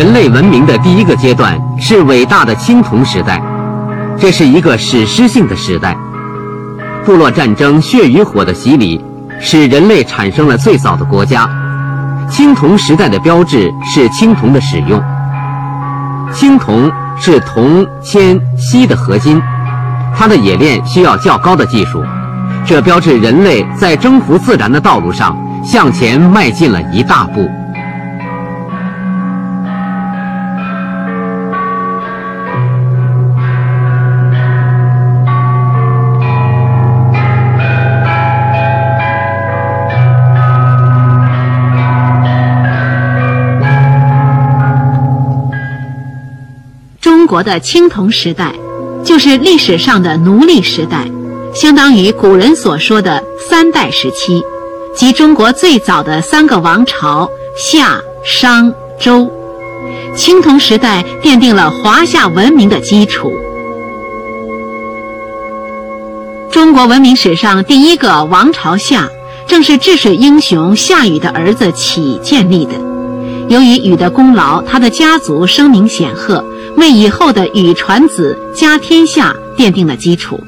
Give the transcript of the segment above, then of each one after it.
人类文明的第一个阶段是伟大的青铜时代，这是一个史诗性的时代。部落战争血与火的洗礼，使人类产生了最早的国家。青铜时代的标志是青铜的使用。青铜是铜、铅、锡的合金，它的冶炼需要较高的技术，这标志人类在征服自然的道路上向前迈进了一大步。国的青铜时代，就是历史上的奴隶时代，相当于古人所说的三代时期，即中国最早的三个王朝夏、商、周。青铜时代奠定了华夏文明的基础。中国文明史上第一个王朝夏，正是治水英雄夏禹的儿子启建立的。由于禹的功劳，他的家族声名显赫。为以后的禹传子家天下奠定了基础，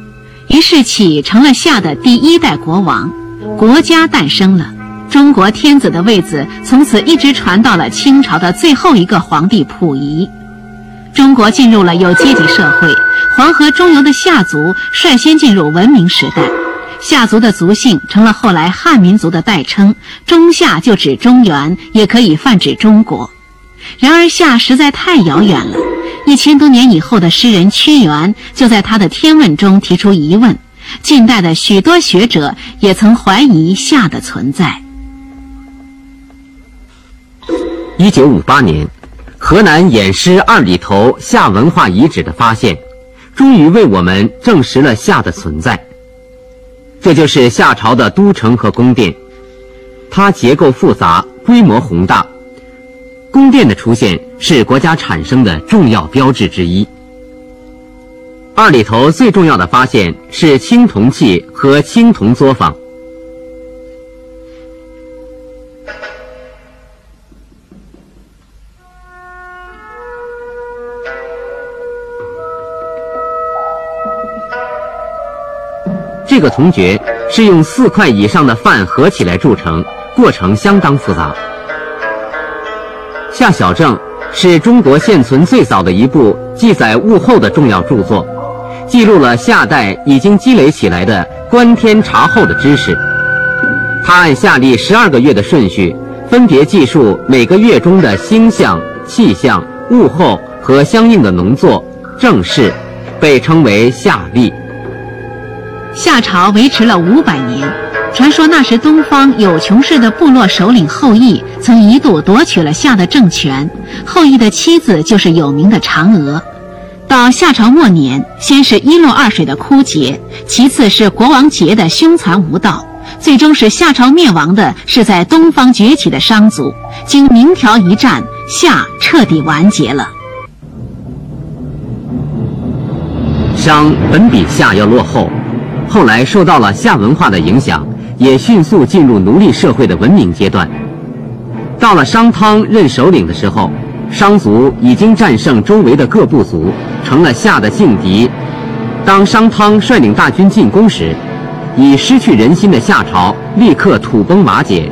于是启成了夏的第一代国王，国家诞生了。中国天子的位子从此一直传到了清朝的最后一个皇帝溥仪。中国进入了有阶级社会，黄河中游的夏族率先进入文明时代，夏族的族姓成了后来汉民族的代称。中夏就指中原，也可以泛指中国。然而夏实在太遥远了。一千多年以后的诗人屈原，就在他的《天问》中提出疑问。近代的许多学者也曾怀疑夏的存在。一九五八年，河南偃师二里头夏文化遗址的发现，终于为我们证实了夏的存在。这就是夏朝的都城和宫殿，它结构复杂，规模宏大。宫殿的出现是国家产生的重要标志之一。二里头最重要的发现是青铜器和青铜作坊。这个铜爵是用四块以上的范合起来铸成，过程相当复杂。夏小正是中国现存最早的一部记载物候的重要著作，记录了夏代已经积累起来的观天察候的知识。他按夏历十二个月的顺序，分别记述每个月中的星象、气象、物候和相应的农作、政事，被称为夏历。夏朝维持了五百年。传说那时东方有穷氏的部落首领后羿，曾一度夺取了夏的政权。后羿的妻子就是有名的嫦娥。到夏朝末年，先是一洛二水的枯竭，其次是国王桀的凶残无道，最终是夏朝灭亡的是在东方崛起的商族。经明条一战，夏彻底完结了。商本比夏要落后，后来受到了夏文化的影响。也迅速进入奴隶社会的文明阶段。到了商汤任首领的时候，商族已经战胜周围的各部族，成了夏的劲敌。当商汤率领大军进攻时，已失去人心的夏朝立刻土崩瓦解。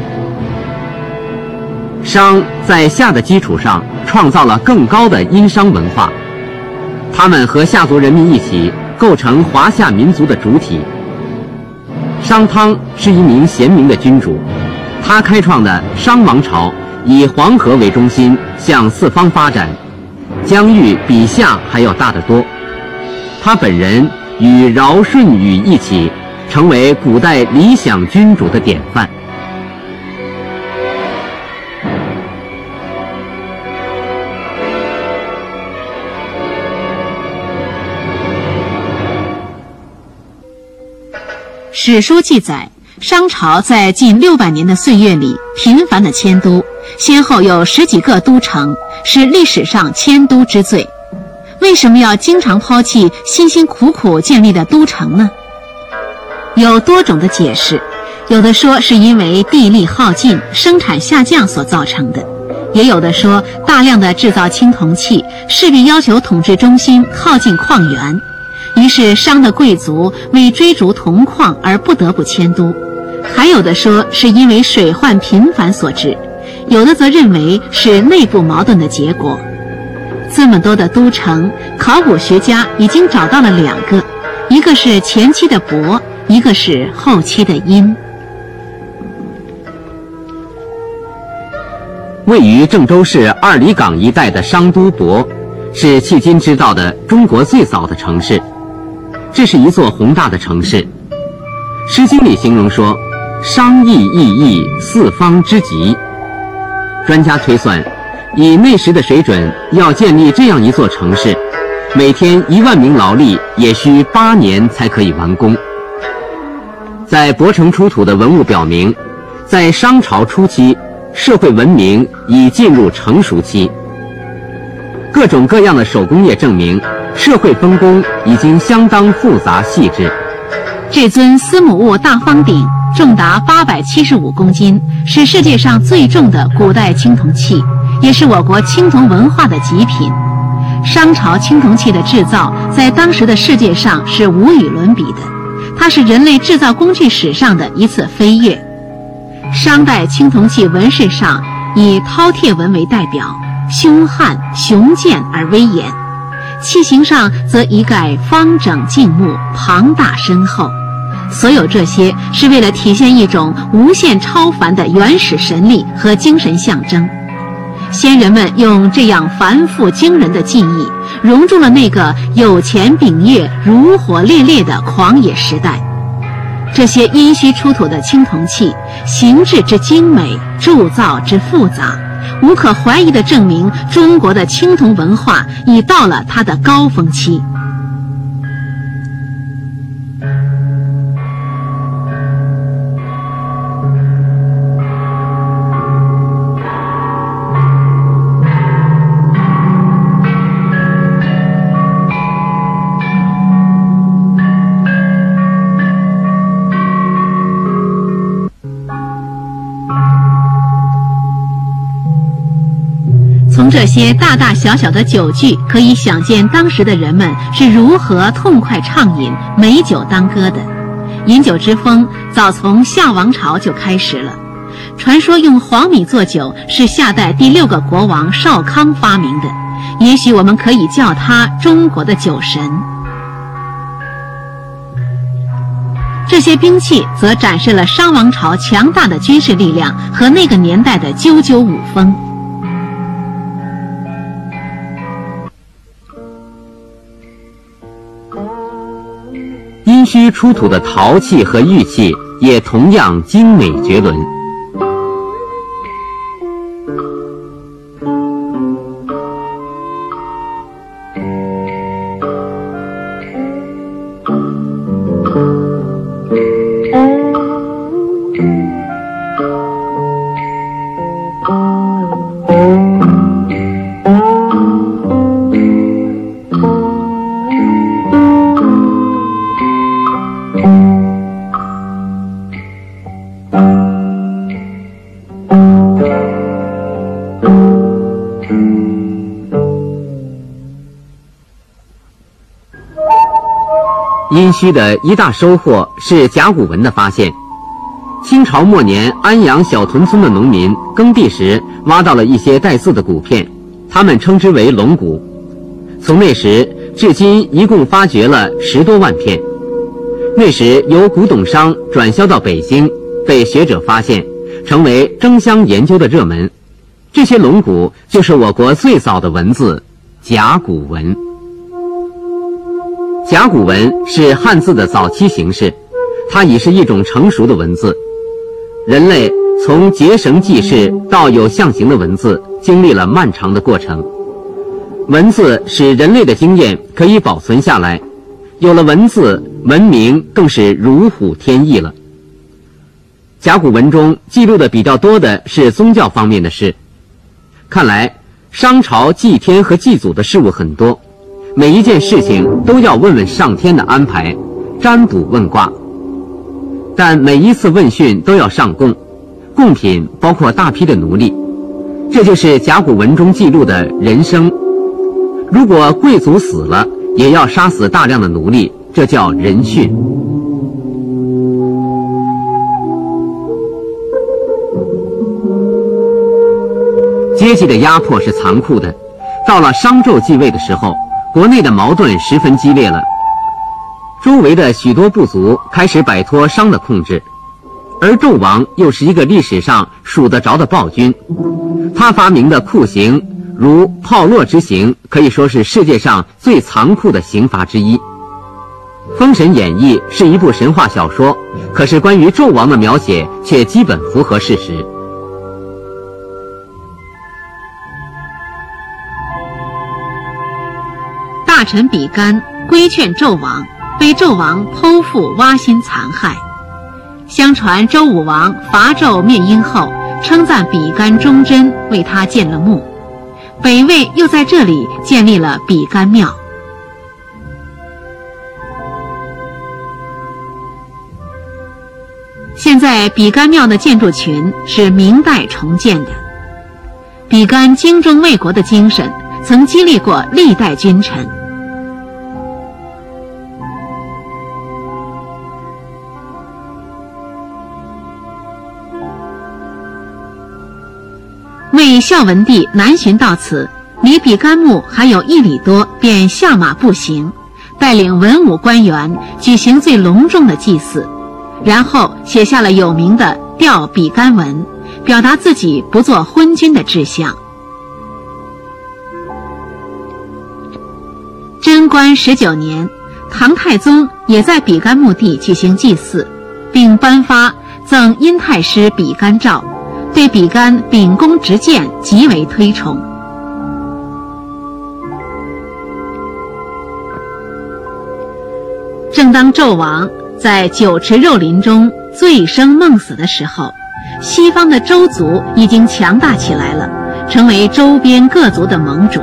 商在夏的基础上创造了更高的殷商文化，他们和夏族人民一起构成华夏民族的主体。商汤是一名贤明的君主，他开创的商王朝以黄河为中心向四方发展，疆域比夏还要大得多。他本人与尧舜禹一起，成为古代理想君主的典范。史书记载，商朝在近六百年的岁月里频繁的迁都，先后有十几个都城，是历史上迁都之最。为什么要经常抛弃辛辛苦苦建立的都城呢？有多种的解释，有的说是因为地力耗尽、生产下降所造成的；也有的说，大量的制造青铜器势必要求统治中心靠近矿源，于是商的贵族为追逐铜矿而不得不迁都；还有的说是因为水患频繁所致，有的则认为是内部矛盾的结果。这么多的都城，考古学家已经找到了两个，一个是前期的伯，一个是后期的殷。位于郑州市二里岗一带的商都亳，是迄今知道的中国最早的城市。这是一座宏大的城市，《诗经》里形容说：“商邑邑邑，四方之极。”专家推算，以那时的水准，要建立这样一座城市，每天一万名劳力也需八年才可以完工。在亳城出土的文物表明，在商朝初期。社会文明已进入成熟期，各种各样的手工业证明，社会分工已经相当复杂细致。这尊司母戊大方鼎重达八百七十五公斤，是世界上最重的古代青铜器，也是我国青铜文化的极品。商朝青铜器的制造在当时的世界上是无与伦比的，它是人类制造工具史上的一次飞跃。商代青铜器纹饰上以饕餮纹为代表，凶悍雄健而威严；器形上则一概方整静穆，庞大深厚。所有这些是为了体现一种无限超凡的原始神力和精神象征。先人们用这样繁复惊人的技艺，融入了那个有钱丙业、如火烈烈的狂野时代。这些殷墟出土的青铜器，形制之精美，铸造之复杂，无可怀疑地证明中国的青铜文化已到了它的高峰期。从这些大大小小的酒具，可以想见当时的人们是如何痛快畅饮美酒当歌的。饮酒之风早从夏王朝就开始了。传说用黄米做酒是夏代第六个国王少康发明的，也许我们可以叫他中国的酒神。这些兵器则展示了商王朝强大的军事力量和那个年代的赳赳武风。需出土的陶器和玉器也同样精美绝伦。殷墟的一大收获是甲骨文的发现。清朝末年，安阳小屯村的农民耕地时挖到了一些带字的骨片，他们称之为龙骨。从那时至今，一共发掘了十多万片。那时由古董商转销到北京，被学者发现，成为争相研究的热门。这些龙骨就是我国最早的文字——甲骨文。甲骨文是汉字的早期形式，它已是一种成熟的文字。人类从结绳记事到有象形的文字，经历了漫长的过程。文字使人类的经验可以保存下来，有了文字，文明更是如虎添翼了。甲骨文中记录的比较多的是宗教方面的事，看来商朝祭天和祭祖的事物很多。每一件事情都要问问上天的安排，占卜问卦。但每一次问讯都要上供，贡品包括大批的奴隶。这就是甲骨文中记录的人生。如果贵族死了，也要杀死大量的奴隶，这叫人殉。阶级的压迫是残酷的。到了商纣继位的时候，国内的矛盾十分激烈了。周围的许多部族开始摆脱商的控制，而纣王又是一个历史上数得着的暴君。他发明的酷刑，如炮烙之刑，可以说是世界上最残酷的刑罚之一。《封神演义》是一部神话小说，可是关于纣王的描写却基本符合事实。大臣比干规劝纣王，被纣王剖腹挖心残害。相传周武王伐纣灭殷后，称赞比干忠贞，为他建了墓。北魏又在这里建立了比干庙。现在比干庙的建筑群是明代重建的。比干精忠卫国的精神，曾激励过历代君臣。孝文帝南巡到此，离比干墓还有一里多，便下马步行，带领文武官员举行最隆重的祭祀，然后写下了有名的《吊比干文》，表达自己不做昏君的志向。贞观十九年，唐太宗也在比干墓地举行祭祀，并颁发赠殷太师比干诏。对比干秉公执谏极为推崇。正当纣王在酒池肉林中醉生梦死的时候，西方的周族已经强大起来了，成为周边各族的盟主。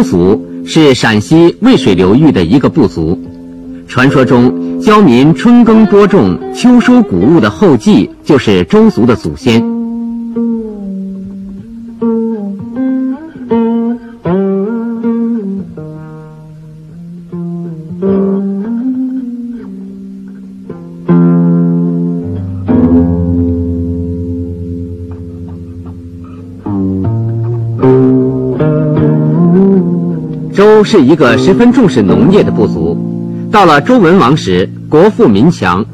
周族是陕西渭水流域的一个部族，传说中教民春耕播种、秋收谷物的后继就是周族的祖先。是一个十分重视农业的部族。到了周文王时，国富民强。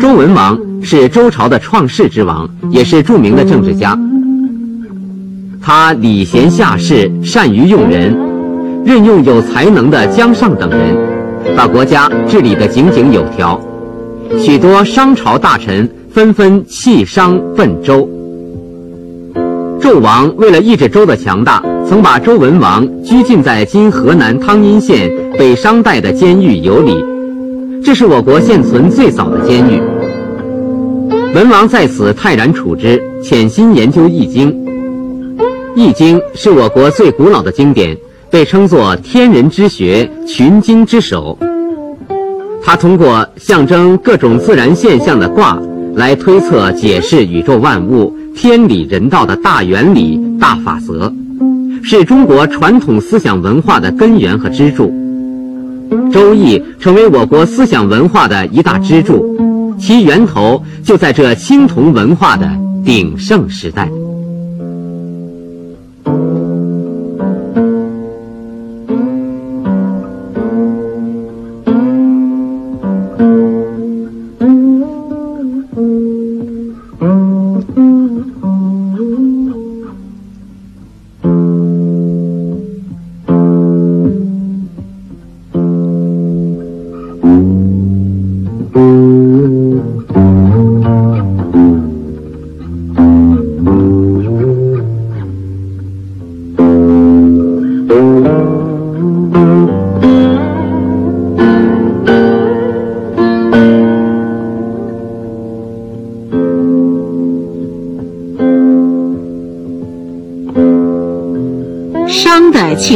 周文王是周朝的创世之王，也是著名的政治家。他礼贤下士，善于用人，任用有才能的姜尚等人，把国家治理得井井有条。许多商朝大臣纷纷弃商奔周。纣王为了抑制周的强大，曾把周文王拘禁在今河南汤阴县北商代的监狱有里，这是我国现存最早的监狱。文王在此泰然处之，潜心研究《易经》。《易经》是我国最古老的经典，被称作天人之学、群经之首。他通过象征各种自然现象的卦来推测、解释宇宙万物。天理人道的大原理、大法则，是中国传统思想文化的根源和支柱。《周易》成为我国思想文化的一大支柱，其源头就在这青铜文化的鼎盛时代。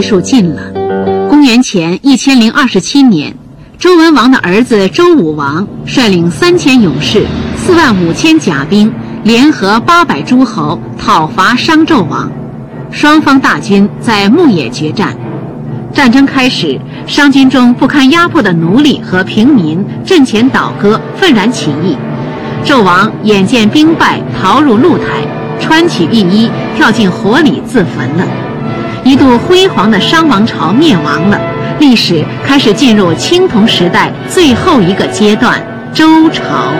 数尽了。公元前一千零二十七年，周文王的儿子周武王率领三千勇士、四万五千甲兵，联合八百诸侯讨伐商纣王。双方大军在牧野决战。战争开始，商军中不堪压迫的奴隶和平民阵前倒戈，愤然起义。纣王眼见兵败，逃入露台，穿起御衣，跳进火里自焚了。一度辉煌的商王朝灭亡了，历史开始进入青铜时代最后一个阶段——周朝。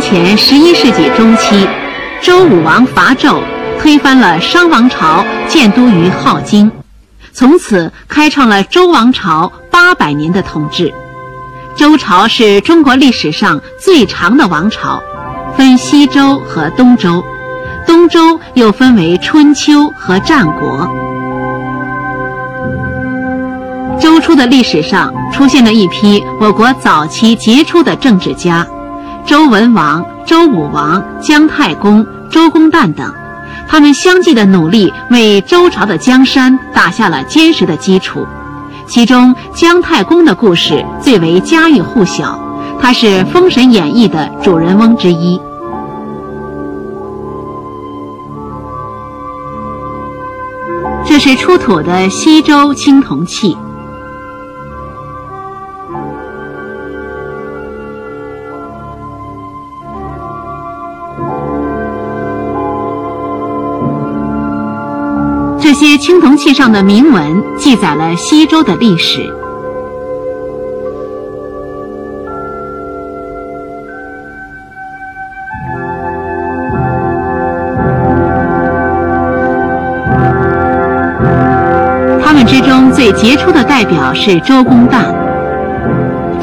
前十一世纪中期，周武王伐纣，推翻了商王朝，建都于镐京，从此开创了周王朝八百年的统治。周朝是中国历史上最长的王朝，分西周和东周，东周又分为春秋和战国。周初的历史上出现了一批我国早期杰出的政治家。周文王、周武王、姜太公、周公旦等，他们相继的努力为周朝的江山打下了坚实的基础。其中，姜太公的故事最为家喻户晓，他是《封神演义》的主人翁之一。这是出土的西周青铜器。青铜器上的铭文记载了西周的历史。他们之中最杰出的代表是周公旦。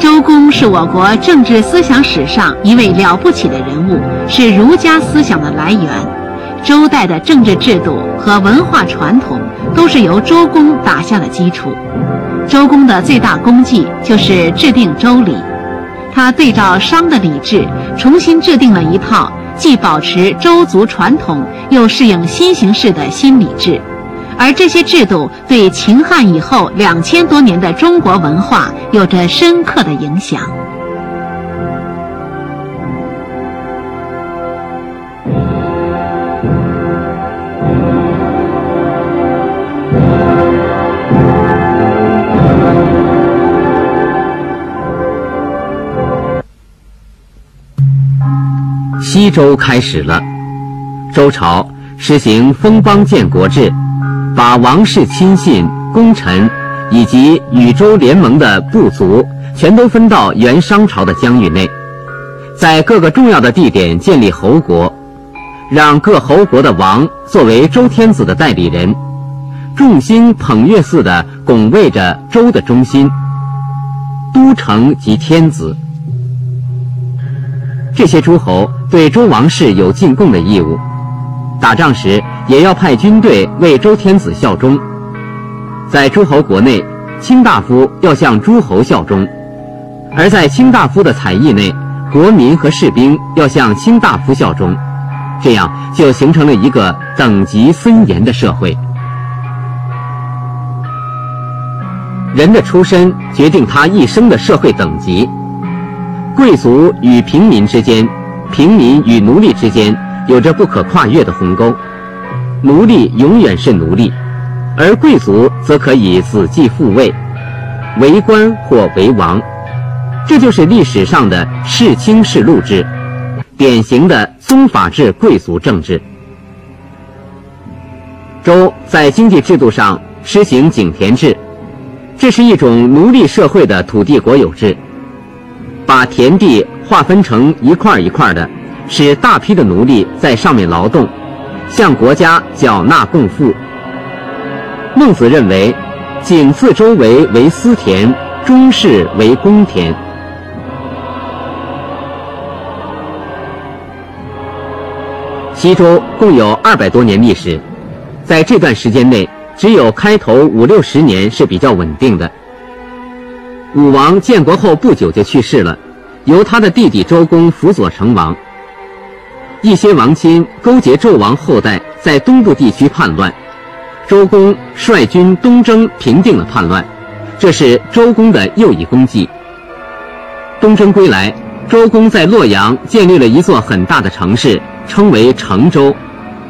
周公是我国政治思想史上一位了不起的人物，是儒家思想的来源。周代的政治制度和文化传统都是由周公打下的基础。周公的最大功绩就是制定周礼，他对照商的礼制，重新制定了一套既保持周族传统又适应新形势的新礼制，而这些制度对秦汉以后两千多年的中国文化有着深刻的影响。周开始了，周朝实行封邦建国制，把王室亲信、功臣以及与周联盟的部族全都分到原商朝的疆域内，在各个重要的地点建立侯国，让各侯国的王作为周天子的代理人，众星捧月似的拱卫着周的中心，都城即天子。这些诸侯对周王室有进贡的义务，打仗时也要派军队为周天子效忠。在诸侯国内，卿大夫要向诸侯效忠；而在卿大夫的采邑内，国民和士兵要向卿大夫效忠。这样就形成了一个等级森严的社会。人的出身决定他一生的社会等级。贵族与平民之间，平民与奴隶之间有着不可跨越的鸿沟。奴隶永远是奴隶，而贵族则可以子继父位，为官或为王。这就是历史上的世卿世禄制，典型的宗法制贵族政治。周在经济制度上施行井田制，这是一种奴隶社会的土地国有制。把田地划分成一块一块的，使大批的奴隶在上面劳动，向国家缴纳贡赋。孟子认为，井字周围为私田，中室为公田。西周共有二百多年历史，在这段时间内，只有开头五六十年是比较稳定的。武王建国后不久就去世了，由他的弟弟周公辅佐成王。一些王亲勾结纣王后代，在东部地区叛乱，周公率军东征，平定了叛乱，这是周公的又一功绩。东征归来，周公在洛阳建立了一座很大的城市，称为成周，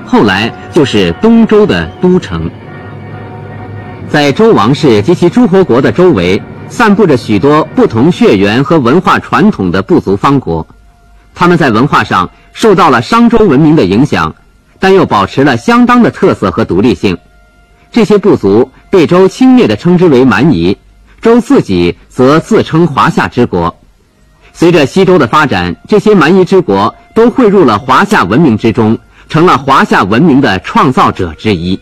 后来就是东周的都城。在周王室及其诸侯国的周围。散布着许多不同血缘和文化传统的部族方国，他们在文化上受到了商周文明的影响，但又保持了相当的特色和独立性。这些部族被周轻蔑地称之为蛮夷，周自己则自称华夏之国。随着西周的发展，这些蛮夷之国都汇入了华夏文明之中，成了华夏文明的创造者之一。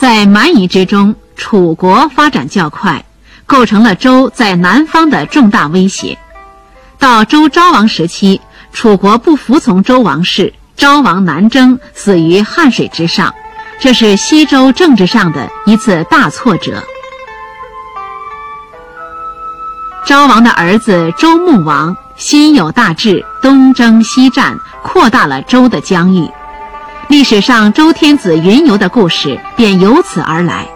在蛮夷之中，楚国发展较快，构成了周在南方的重大威胁。到周昭王时期，楚国不服从周王室，昭王南征，死于汉水之上，这是西周政治上的一次大挫折。昭王的儿子周穆王心有大志，东征西战，扩大了周的疆域。历史上周天子云游的故事便由此而来。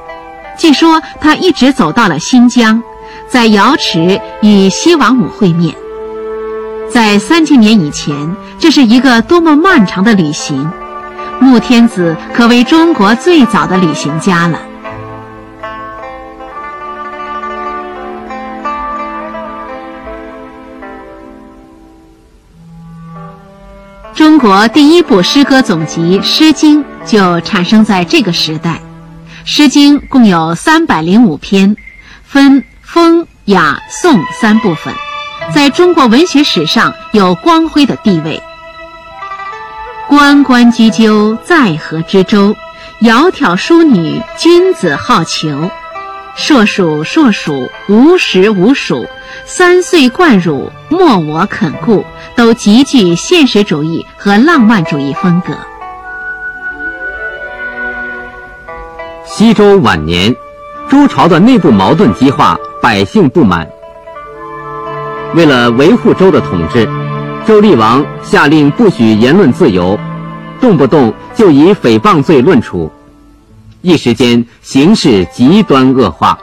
据说他一直走到了新疆，在瑶池与西王母会面。在三千年以前，这是一个多么漫长的旅行！穆天子可谓中国最早的旅行家了。国第一部诗歌总集《诗经》就产生在这个时代，《诗经》共有三百零五篇，分风、雅、颂三部分，在中国文学史上有光辉的地位。关关雎鸠，在河之洲。窈窕淑女，君子好逑。硕鼠，硕鼠，无食无属。三岁贯汝，莫我肯顾。都极具现实主义和浪漫主义风格。西周晚年，周朝的内部矛盾激化，百姓不满。为了维护周的统治，周厉王下令不许言论自由，动不动就以诽谤罪论处，一时间形势极端恶化。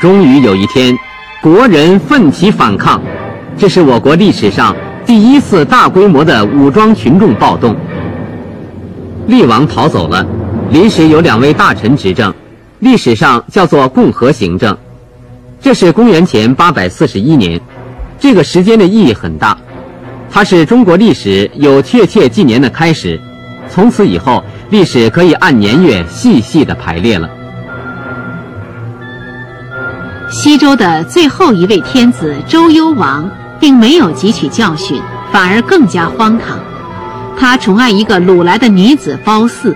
终于有一天，国人奋起反抗，这是我国历史上第一次大规模的武装群众暴动。厉王逃走了，临时有两位大臣执政，历史上叫做共和行政。这是公元前八百四十一年，这个时间的意义很大，它是中国历史有确切纪年的开始。从此以后，历史可以按年月细细的排列了。西周的最后一位天子周幽王，并没有汲取教训，反而更加荒唐。他宠爱一个掳来的女子褒姒，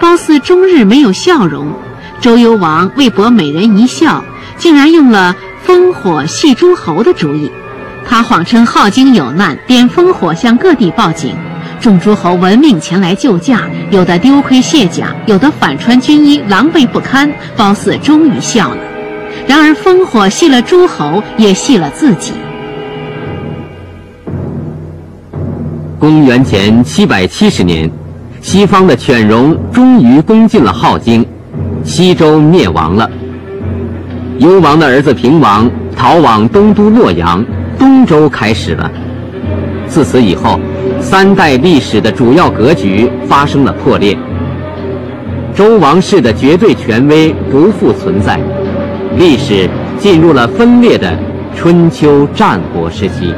褒姒终日没有笑容。周幽王为博美人一笑，竟然用了烽火戏诸侯的主意。他谎称镐京有难，点烽火向各地报警。众诸侯闻命前来救驾，有的丢盔卸甲，有的反穿军衣，狼狈不堪。褒姒终于笑了。然而，烽火熄了诸侯，也熄了自己。公元前七百七十年，西方的犬戎终于攻进了镐京，西周灭亡了。幽王的儿子平王逃往东都洛阳，东周开始了。自此以后，三代历史的主要格局发生了破裂，周王室的绝对权威不复存在。历史进入了分裂的春秋战国时期。